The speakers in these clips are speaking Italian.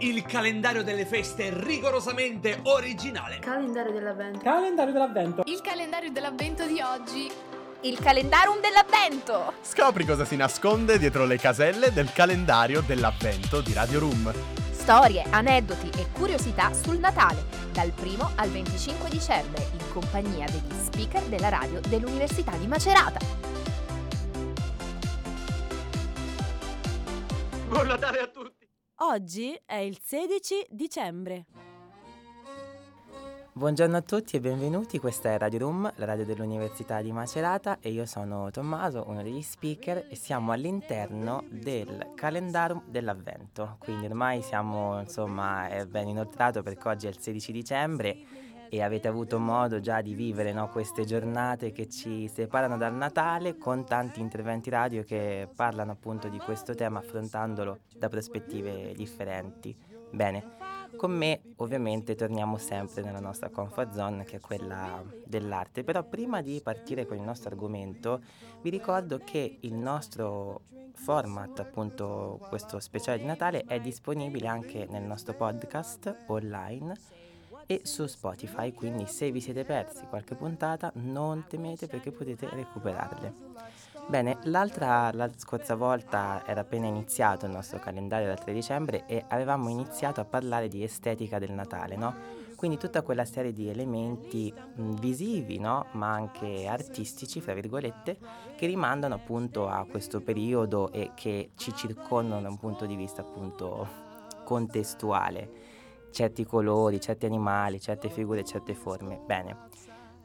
Il calendario delle feste rigorosamente originale. Calendario dell'avvento. Calendario dell'avvento. Il calendario dell'avvento di oggi. Il calendarium dell'avvento. Scopri cosa si nasconde dietro le caselle del calendario dell'avvento di Radio Room. Storie, aneddoti e curiosità sul Natale, dal 1 al 25 dicembre, in compagnia degli speaker della radio dell'Università di Macerata. Buon Natale a tutti! Oggi è il 16 dicembre. Buongiorno a tutti e benvenuti, questa è Radio Room, la radio dell'Università di Macerata e io sono Tommaso, uno degli speaker e siamo all'interno del calendario dell'avvento, quindi ormai siamo insomma è ben inoltrato perché oggi è il 16 dicembre e avete avuto modo già di vivere no, queste giornate che ci separano dal Natale con tanti interventi radio che parlano appunto di questo tema affrontandolo da prospettive differenti. Bene, con me ovviamente torniamo sempre nella nostra comfort zone che è quella dell'arte, però prima di partire con il nostro argomento vi ricordo che il nostro format, appunto questo speciale di Natale, è disponibile anche nel nostro podcast online e su Spotify, quindi se vi siete persi qualche puntata non temete perché potete recuperarle. Bene, l'altra, la scorsa volta era appena iniziato il nostro calendario dal 3 dicembre e avevamo iniziato a parlare di estetica del Natale, no? Quindi tutta quella serie di elementi visivi, no? Ma anche artistici, fra virgolette, che rimandano appunto a questo periodo e che ci circondano da un punto di vista appunto contestuale. Certi colori, certi animali, certe figure, certe forme. Bene.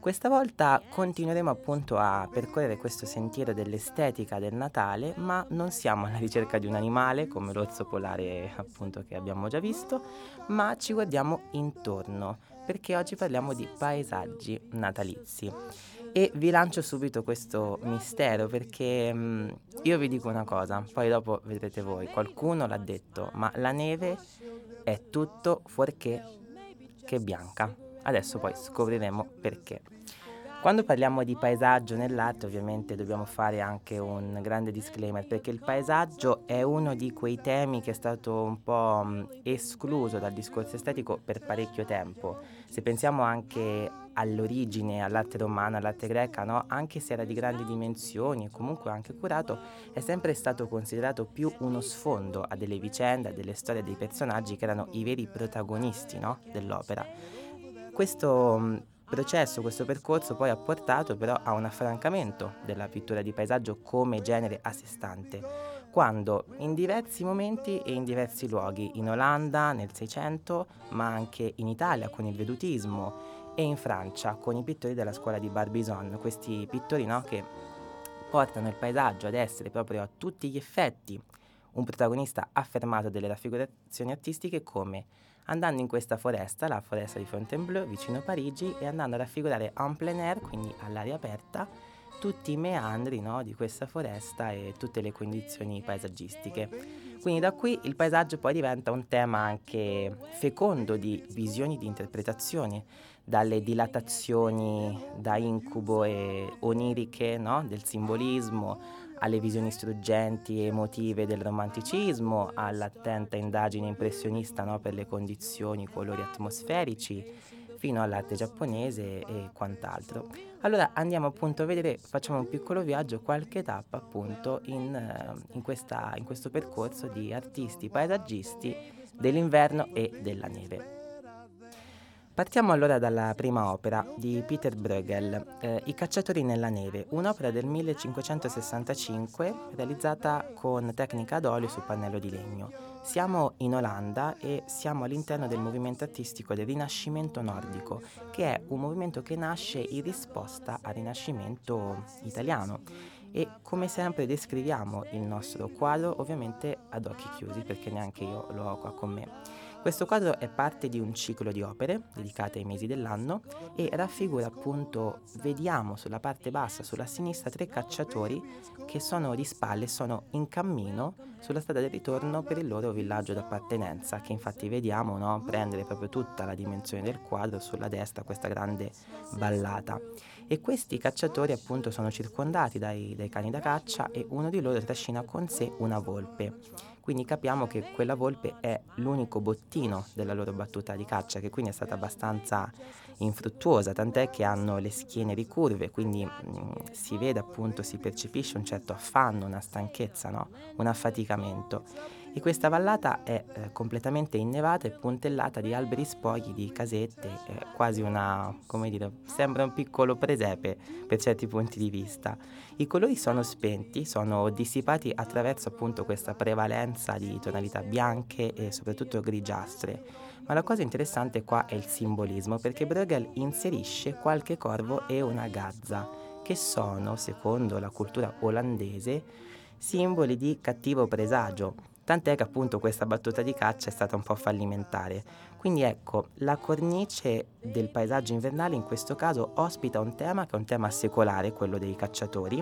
Questa volta continueremo appunto a percorrere questo sentiero dell'estetica del Natale, ma non siamo alla ricerca di un animale come l'orso polare appunto che abbiamo già visto, ma ci guardiamo intorno perché oggi parliamo di paesaggi natalizi. E vi lancio subito questo mistero perché mh, io vi dico una cosa, poi dopo vedrete voi, qualcuno l'ha detto, ma la neve è tutto fuorché che bianca. Adesso poi scopriremo perché. Quando parliamo di paesaggio nell'arte ovviamente dobbiamo fare anche un grande disclaimer perché il paesaggio è uno di quei temi che è stato un po' escluso dal discorso estetico per parecchio tempo. Se pensiamo anche all'origine, all'arte romana, all'arte greca, no? anche se era di grandi dimensioni e comunque anche curato, è sempre stato considerato più uno sfondo a delle vicende, a delle storie dei personaggi che erano i veri protagonisti no? dell'opera. Questo processo, questo percorso poi ha portato però a un affrancamento della pittura di paesaggio come genere a sé stante, quando in diversi momenti e in diversi luoghi, in Olanda nel Seicento, ma anche in Italia con il vedutismo e in Francia con i pittori della scuola di Barbizon, questi pittori no, che portano il paesaggio ad essere proprio a tutti gli effetti un protagonista affermato delle raffigurazioni artistiche come andando in questa foresta, la foresta di Fontainebleau, vicino Parigi, e andando a raffigurare en plein air, quindi all'aria aperta, tutti i meandri no, di questa foresta e tutte le condizioni paesaggistiche. Quindi da qui il paesaggio poi diventa un tema anche fecondo di visioni di interpretazioni, dalle dilatazioni da incubo e oniriche no, del simbolismo alle visioni struggenti e emotive del romanticismo, all'attenta indagine impressionista no, per le condizioni, i colori atmosferici, fino all'arte giapponese e quant'altro. Allora andiamo appunto a vedere, facciamo un piccolo viaggio, qualche tappa appunto in, in, questa, in questo percorso di artisti paesaggisti dell'inverno e della neve. Partiamo allora dalla prima opera di Peter Bruegel, eh, I cacciatori nella neve, un'opera del 1565 realizzata con tecnica ad olio su pannello di legno. Siamo in Olanda e siamo all'interno del movimento artistico del Rinascimento nordico, che è un movimento che nasce in risposta al Rinascimento italiano. E come sempre descriviamo il nostro quadro ovviamente ad occhi chiusi perché neanche io lo ho qua con me. Questo quadro è parte di un ciclo di opere dedicate ai mesi dell'anno e raffigura appunto, vediamo sulla parte bassa, sulla sinistra, tre cacciatori che sono di spalle, sono in cammino sulla strada del ritorno per il loro villaggio d'appartenenza, che infatti vediamo no, prendere proprio tutta la dimensione del quadro sulla destra, questa grande ballata. E questi cacciatori appunto sono circondati dai, dai cani da caccia e uno di loro trascina con sé una volpe. Quindi capiamo che quella volpe è l'unico bottino della loro battuta di caccia, che quindi è stata abbastanza infruttuosa, tant'è che hanno le schiene ricurve, quindi mh, mm, si vede appunto, si percepisce un certo affanno, una stanchezza, no? un affaticamento. E questa vallata è eh, completamente innevata e puntellata di alberi spogli, di casette, eh, quasi una, come dire, sembra un piccolo presepe per certi punti di vista. I colori sono spenti, sono dissipati attraverso appunto questa prevalenza di tonalità bianche e soprattutto grigiastre. Ma la cosa interessante qua è il simbolismo, perché Bruegel inserisce qualche corvo e una gazza, che sono, secondo la cultura olandese, simboli di cattivo presagio Tant'è che appunto questa battuta di caccia è stata un po' fallimentare. Quindi ecco, la cornice del paesaggio invernale in questo caso ospita un tema che è un tema secolare, quello dei cacciatori,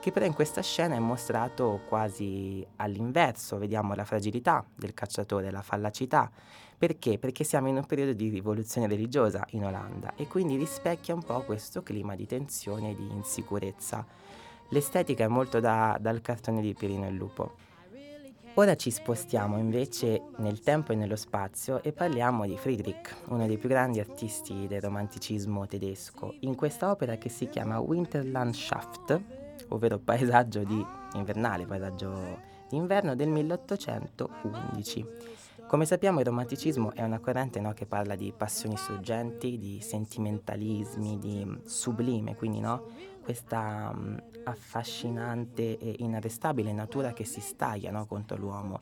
che però in questa scena è mostrato quasi all'inverso, vediamo la fragilità del cacciatore, la fallacità. Perché? Perché siamo in un periodo di rivoluzione religiosa in Olanda e quindi rispecchia un po' questo clima di tensione e di insicurezza. L'estetica è molto da, dal cartone di Pirino il Lupo. Ora ci spostiamo invece nel tempo e nello spazio e parliamo di Friedrich, uno dei più grandi artisti del romanticismo tedesco, in questa opera che si chiama Winterlandschaft, ovvero paesaggio di invernale, paesaggio d'inverno del 1811. Come sappiamo il romanticismo è una corrente no, che parla di passioni sorgenti, di sentimentalismi, di sublime, quindi no, questa um, affascinante e inarrestabile natura che si staglia no, contro l'uomo.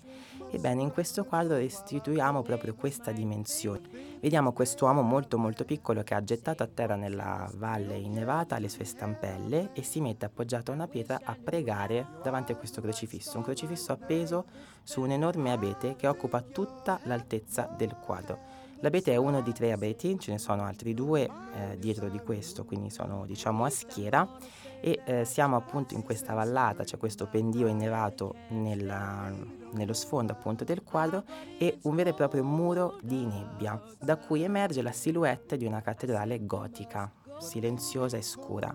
Ebbene, in questo quadro restituiamo proprio questa dimensione. Vediamo quest'uomo molto molto piccolo che ha gettato a terra nella valle innevata le sue stampelle e si mette appoggiato a una pietra a pregare davanti a questo crocifisso, un crocifisso appeso su un enorme abete che occupa tutta l'altezza del quadro. L'abete è uno di tre abeti, ce ne sono altri due eh, dietro di questo, quindi sono diciamo a schiera e eh, siamo appunto in questa vallata, c'è questo pendio innevato nella, nello sfondo appunto del quadro e un vero e proprio muro di nebbia da cui emerge la silhouette di una cattedrale gotica, silenziosa e scura.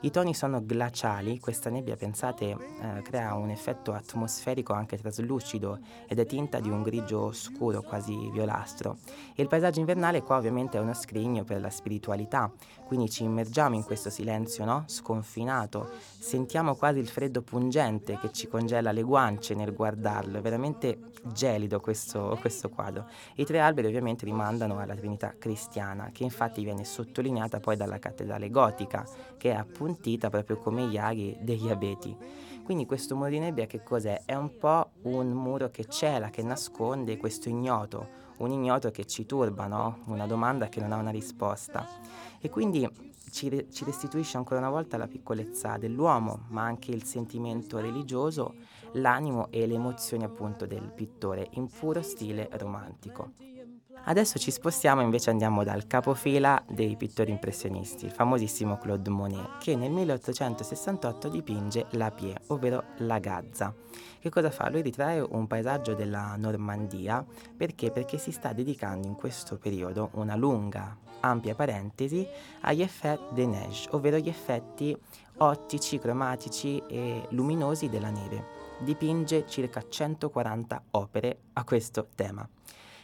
I toni sono glaciali, questa nebbia pensate eh, crea un effetto atmosferico anche traslucido ed è tinta di un grigio scuro quasi violastro. E il paesaggio invernale qua ovviamente è uno scrigno per la spiritualità, quindi ci immergiamo in questo silenzio no? sconfinato, sentiamo quasi il freddo pungente che ci congela le guance nel guardarlo, è veramente gelido questo, questo quadro. I tre alberi ovviamente rimandano alla Trinità cristiana, che infatti viene sottolineata poi dalla cattedrale gotica, che è appunto appuntita proprio come gli aghi degli abeti. Quindi questo muro di nebbia che cos'è? È un po' un muro che cela, che nasconde questo ignoto, un ignoto che ci turba, no? Una domanda che non ha una risposta. E quindi ci, ci restituisce ancora una volta la piccolezza dell'uomo, ma anche il sentimento religioso, l'animo e le emozioni appunto del pittore in puro stile romantico. Adesso ci spostiamo invece andiamo dal capofila dei pittori impressionisti, il famosissimo Claude Monet, che nel 1868 dipinge La Pie, ovvero la Gazza. Che cosa fa? Lui ritrae un paesaggio della Normandia perché? Perché si sta dedicando in questo periodo una lunga, ampia parentesi agli effets de neige, ovvero gli effetti ottici, cromatici e luminosi della neve. Dipinge circa 140 opere a questo tema.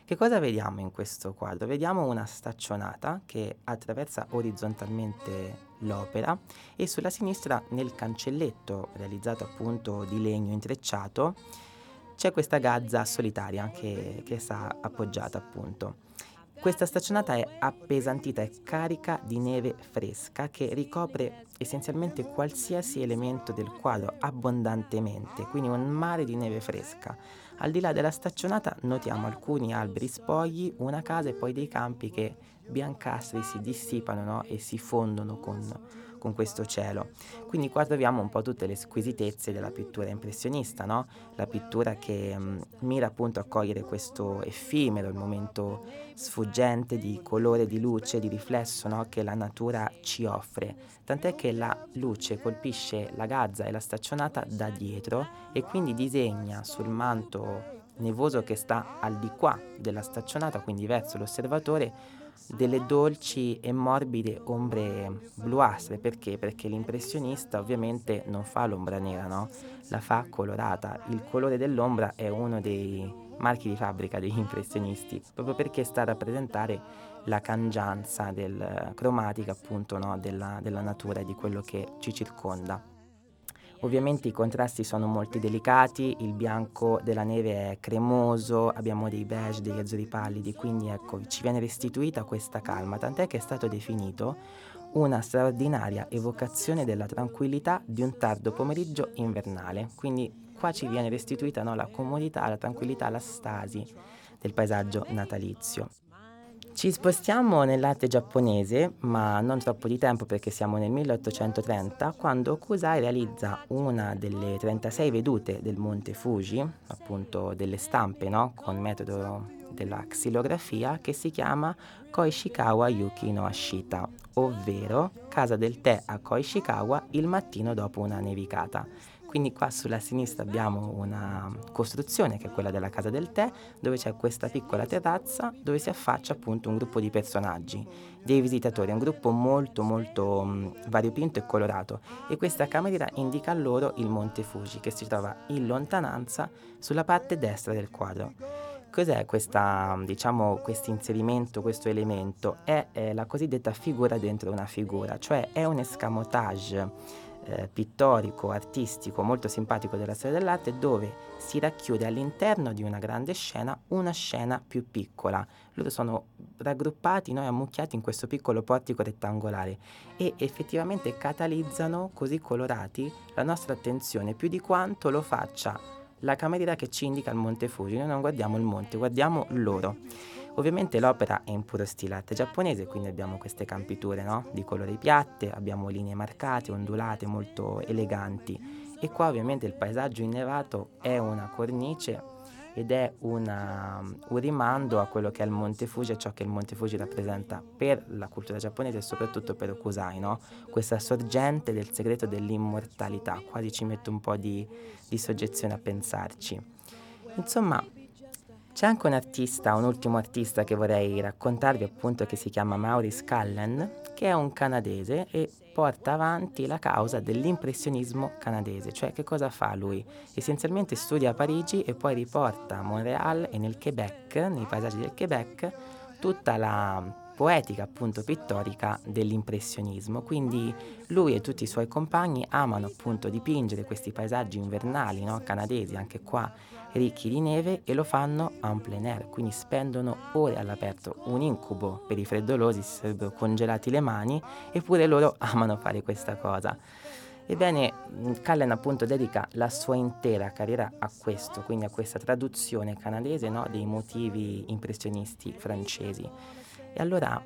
Che cosa vediamo in questo quadro? Vediamo una staccionata che attraversa orizzontalmente l'opera e sulla sinistra nel cancelletto realizzato appunto di legno intrecciato c'è questa gazza solitaria che, che sta appoggiata appunto. Questa staccionata è appesantita e carica di neve fresca che ricopre essenzialmente qualsiasi elemento del quadro abbondantemente, quindi un mare di neve fresca. Al di là della staccionata notiamo alcuni alberi spogli, una casa e poi dei campi che biancastri si dissipano no? e si fondono con, con questo cielo. Quindi qua troviamo un po' tutte le squisitezze della pittura impressionista, no? la pittura che mh, mira appunto a cogliere questo effimero, il momento sfuggente di colore, di luce, di riflesso no? che la natura ci offre. Tant'è che la luce colpisce la gazza e la staccionata da dietro e quindi disegna sul manto nevoso che sta al di qua della staccionata, quindi verso l'osservatore, delle dolci e morbide ombre bluastre. Perché? Perché l'impressionista ovviamente non fa l'ombra nera, no? La fa colorata. Il colore dell'ombra è uno dei marchi di fabbrica degli impressionisti, proprio perché sta a rappresentare la cangianza del, cromatica appunto no? della, della natura e di quello che ci circonda. Ovviamente i contrasti sono molto delicati, il bianco della neve è cremoso, abbiamo dei beige, degli azzurri pallidi, quindi ecco ci viene restituita questa calma, tant'è che è stato definito una straordinaria evocazione della tranquillità di un tardo pomeriggio invernale. Quindi qua ci viene restituita no, la comodità, la tranquillità, la stasi del paesaggio natalizio. Ci spostiamo nell'arte giapponese, ma non troppo di tempo perché siamo nel 1830, quando Kusai realizza una delle 36 vedute del monte Fuji, appunto delle stampe, no? con metodo della xilografia, che si chiama Koishikawa Yuki no Ashita, ovvero casa del tè a Koishikawa il mattino dopo una nevicata. Quindi qua sulla sinistra abbiamo una costruzione che è quella della casa del tè, dove c'è questa piccola terrazza dove si affaccia appunto un gruppo di personaggi, dei visitatori, un gruppo molto molto mh, variopinto e colorato e questa camera indica loro il Monte Fuji che si trova in lontananza sulla parte destra del quadro. Cos'è questa, diciamo, questo inserimento, questo elemento? È, è la cosiddetta figura dentro una figura, cioè è un escamotage eh, pittorico, artistico, molto simpatico della storia dell'arte, dove si racchiude all'interno di una grande scena una scena più piccola. Loro sono raggruppati, noi ammucchiati in questo piccolo portico rettangolare e effettivamente catalizzano così colorati la nostra attenzione più di quanto lo faccia la cameriera che ci indica il Monte Fuji. Noi non guardiamo il monte, guardiamo loro. Ovviamente l'opera è in puro stile arte giapponese, quindi abbiamo queste campiture no? di colori piatte, abbiamo linee marcate, ondulate, molto eleganti. E qua ovviamente il paesaggio innevato è una cornice ed è una, un rimando a quello che è il Monte Fuji e ciò che il Monte Fuji rappresenta per la cultura giapponese e soprattutto per Okusai, no? questa sorgente del segreto dell'immortalità, quasi ci mette un po' di, di soggezione a pensarci. Insomma, c'è anche un artista, un ultimo artista che vorrei raccontarvi appunto che si chiama Maurice Cullen, che è un canadese e porta avanti la causa dell'impressionismo canadese, cioè che cosa fa lui? Essenzialmente studia a Parigi e poi riporta a Montreal e nel Quebec, nei paesaggi del Quebec, tutta la poetica appunto pittorica dell'impressionismo. Quindi lui e tutti i suoi compagni amano appunto dipingere questi paesaggi invernali no? canadesi, anche qua ricchi di neve e lo fanno en plein air, quindi spendono ore all'aperto, un incubo per i freddolosi, si sarebbero congelati le mani, eppure loro amano fare questa cosa. Ebbene, Cullen appunto dedica la sua intera carriera a questo, quindi a questa traduzione canadese no, dei motivi impressionisti francesi. E allora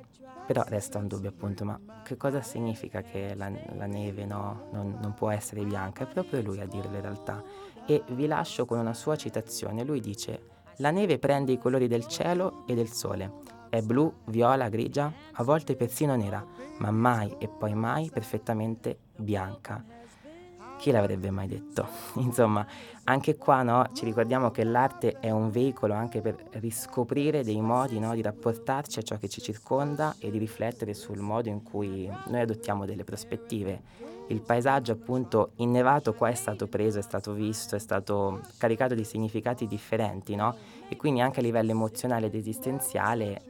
però resta un dubbio appunto, ma che cosa significa che la, la neve no, non, non, può essere bianca? È proprio lui a dirlo in realtà. E vi lascio con una sua citazione. Lui dice, la neve prende i colori del cielo e del sole. È blu, viola, grigia, a volte persino nera, ma mai e poi mai perfettamente bianca. Chi l'avrebbe mai detto? Insomma, anche qua no, ci ricordiamo che l'arte è un veicolo anche per riscoprire dei modi no, di rapportarci a ciò che ci circonda e di riflettere sul modo in cui noi adottiamo delle prospettive. Il paesaggio appunto innevato qua è stato preso, è stato visto, è stato caricato di significati differenti, no? E quindi anche a livello emozionale ed esistenziale,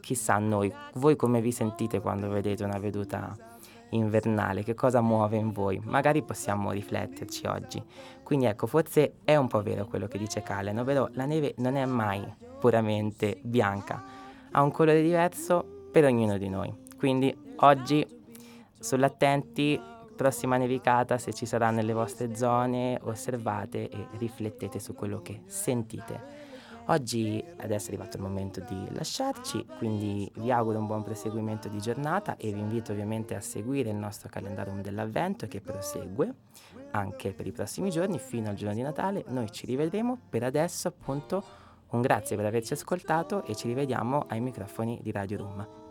chissà noi, voi come vi sentite quando vedete una veduta invernale, che cosa muove in voi. Magari possiamo rifletterci oggi. Quindi ecco, forse è un po' vero quello che dice Calen, ovvero la neve non è mai puramente bianca, ha un colore diverso per ognuno di noi. Quindi oggi sull'attenti, prossima nevicata, se ci sarà nelle vostre zone, osservate e riflettete su quello che sentite. Oggi adesso è arrivato il momento di lasciarci, quindi vi auguro un buon proseguimento di giornata e vi invito ovviamente a seguire il nostro calendarium dell'avvento che prosegue anche per i prossimi giorni fino al giorno di Natale. Noi ci rivedremo, per adesso appunto un grazie per averci ascoltato e ci rivediamo ai microfoni di Radio Room.